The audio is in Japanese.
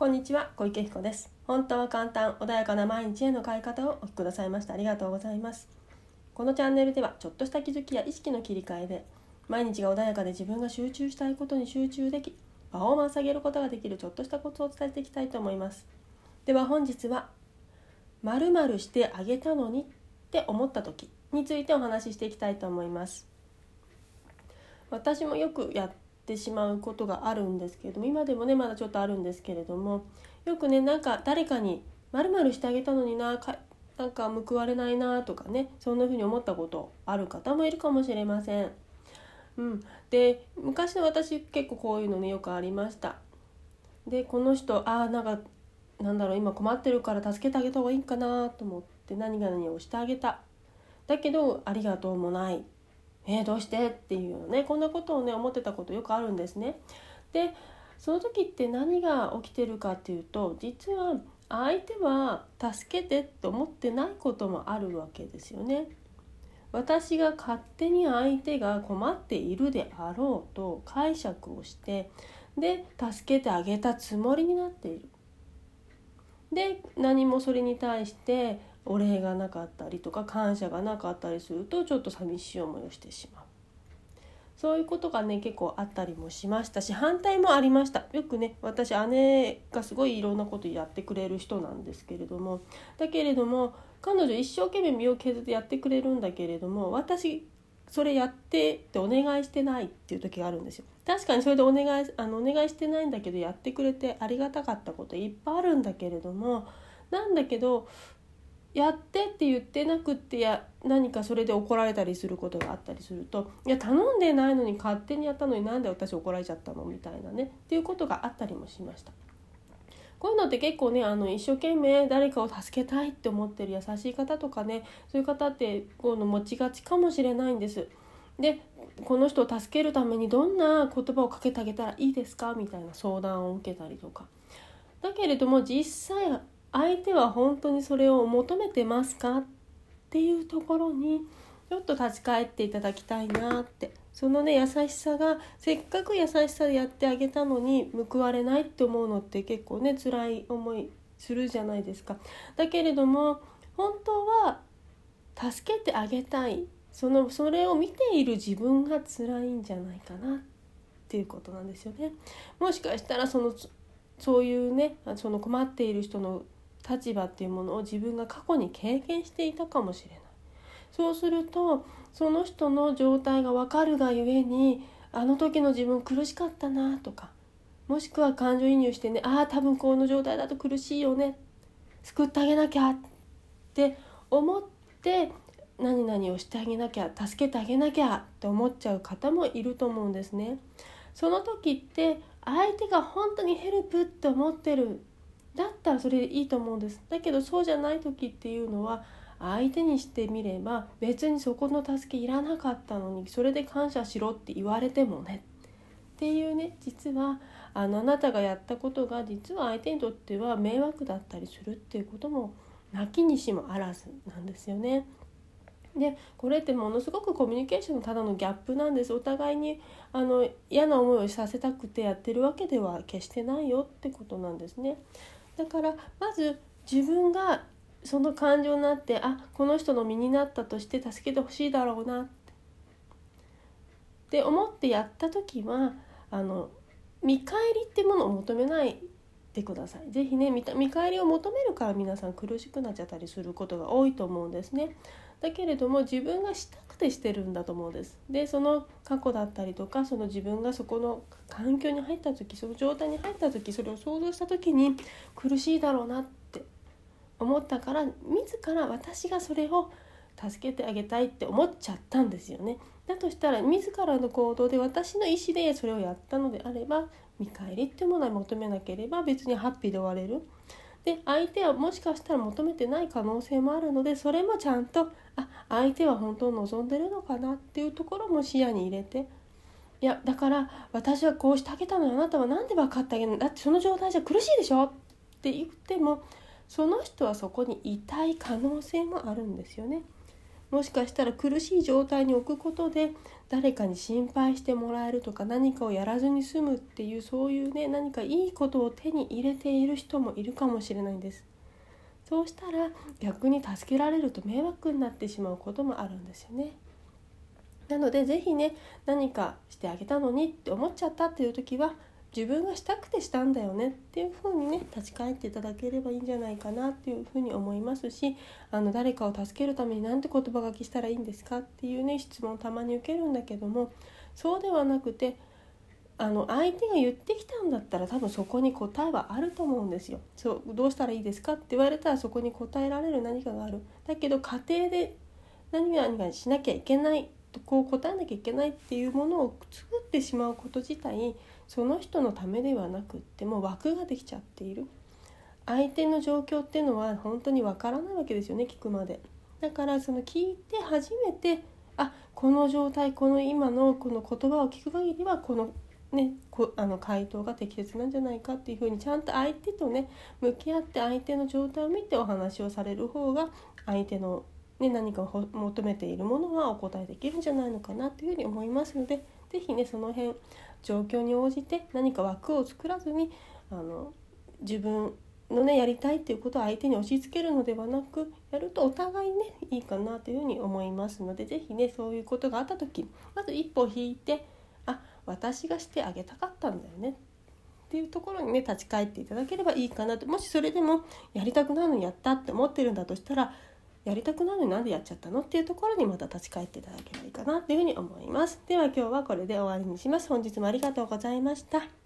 こんにちは小池彦です。本当は簡単穏やかな毎日への変え方をお聞きくださいましてありがとうございます。このチャンネルではちょっとした気づきや意識の切り替えで毎日が穏やかで自分が集中したいことに集中できパフォーマンス上げることができるちょっとしたコツを伝えていきたいと思います。では本日は〇〇してあげたのにって思った時についてお話ししていきたいと思います。私もよくやってしまうことがあるんですけれども今でもねまだちょっとあるんですけれどもよくねなんか誰かに「まるしてあげたのになかなんか報われないな」とかねそんな風に思ったことある方もいるかもしれません。うん、で昔の私結構こういうのねよくありました。でこの人ああなんかなんだろう今困ってるから助けてあげた方がいいかなと思って何が何をしてあげただけどありがとうもないえー、どうして？っていうねこんなことをね思ってたことよくあるんですね。でその時って何が起きてるかっていうと実は相手は助けてって思ってないこともあるわけですよね。私が勝手に相手が困っているであろうと解釈をしてで助けてあげたつもりになっている。で何もそれに対してお礼がなかったりとか感謝がなかったりするとちょっと寂しい思いをしてしまう。そういうことがね結構あったりもしましたし反対もありました。よくね私姉がすごいいろんなことやってくれる人なんですけれども。だけれども彼女一生懸命身を削ってやってくれるんだけれども私それやってってお願いしてないっていう時があるんですよ。確かにそれでお願いあのお願いしてないんだけどやってくれてありがたかったこといっぱいあるんだけれどもなんだけどやってって言ってなくってや何かそれで怒られたりすることがあったりするといや頼んでないのに勝手にやったのになんで私怒られちゃったのみたいなねっていうことがあったりもしました。こういうのって結構ねあの一生懸命誰かを助けたいって思ってる優しい方とかねそういう方ってこうの持ちがちかもしれないんです。でこの人を助けるためにどんな言葉をかけてあげたらいいですか？みたいな相談を受けたりとか。だけれども実際相手は本当にそれを求めてますかっていうところにちょっと立ち返っていただきたいなってそのね優しさがせっかく優しさでやってあげたのに報われないって思うのって結構ね辛い思いするじゃないですか。だけれども本当は助けてあげたいそのそれを見ている自分が辛いんじゃないかなっていうことなんですよね。もしかしたらそのそういうねその困っている人の立場っていうものを自分が過去に経験していたかもしれないそうするとその人の状態が分かるがゆえにあの時の自分苦しかったなとかもしくは感情移入してねああ多分この状態だと苦しいよね救ってあげなきゃって思って何々をしてあげなきゃ助けてあげなきゃって思っちゃう方もいると思うんですね。その時って相手が本当にヘルプって思ってるだったらそれでいいと思うんですだけどそうじゃない時っていうのは相手にしてみれば別にそこの助けいらなかったのにそれで感謝しろって言われてもねっていうね実はあのあなたがやったことが実は相手にとっては迷惑だったりするっていうこともなきにしもあらずなんですよね。でこれってものすごくコミュニケーションのただのギャップなんですお互いにあの嫌な思いをさせたくてやってるわけでは決してないよってことなんですね。だからまず自分がその感情になってあこの人の身になったとして助けてほしいだろうなって思ってやった時はあの見返りってものを求めないでください。是非ね見返りを求めるから皆さん苦しくなっちゃったりすることが多いと思うんですね。だけれども自分がしたてしてるんだと思うんです。でその過去だったりとかその自分がそこの環境に入った時その状態に入った時それを想像した時に苦しいだろうなって思ったから自ら私がそれを助けてあげたいって思っちゃったんですよね。だとしたら自らの行動で私の意思でそれをやったのであれば見返りっていうものは求めなければ別にハッピーで終われる。で相手はもしかしたら求めてない可能性もあるのでそれもちゃんとあ相手は本当望んでるのかなっていうところも視野に入れていやだから私はこうしてあげたのよあなたは何で分かってあげるの？だってその状態じゃ苦しいでしょ？って言ってもその人はそこにいたい可能性もあるんですよね。もしかしたら苦しい状態に置くことで誰かに心配してもらえるとか何かをやらずに済むっていうそういうね何かいいことを手に入れている人もいるかもしれないんです。そうしたら逆に助けられると迷惑になってしまうこともあるんですよね。なので是非ね何かしてあげたのにって思っちゃったっていう時は自分がしたくてしたんだよねっていうふうにね立ち返っていただければいいんじゃないかなっていうふうに思いますしあの誰かを助けるために何て言葉書きしたらいいんですかっていうね質問をたまに受けるんだけどもそうではなくてあの相手が言ってきたんだったら多分そこに答えはあると思うんですよ。そうどうしたらいいですかって言われたらそこに答えられる何かがある。だけど家庭で何々しなきゃいけないこう答えなきゃいけないっていうものを作ってしまうこと自体その人のためではなくってもう枠ができちゃっている。相手の状況っていうのは本当にわからないわけですよね聞くまで。だからその聞いて初めてあこの状態この今のこの言葉を聞く限りはこのね、こあの回答が適切なんじゃないかっていうふうにちゃんと相手とね向き合って相手の状態を見てお話をされる方が相手の、ね、何かを求めているものはお答えできるんじゃないのかなというふうに思いますので是非ねその辺状況に応じて何か枠を作らずにあの自分のねやりたいっていうことを相手に押し付けるのではなくやるとお互いねいいかなというふうに思いますので是非ねそういうことがあった時まず一歩引いてあ私がしてあげたかったんだよね。っていうところにね立ち返っていただければいいかなと。もしそれでもやりたくないのにやったって思ってるんだとしたらやりたくなるのになんでやっちゃったのっていうところにまた立ち返っていただければいいかなというふうに思います。では今日はこれで終わりにします。本日もありがとうございました。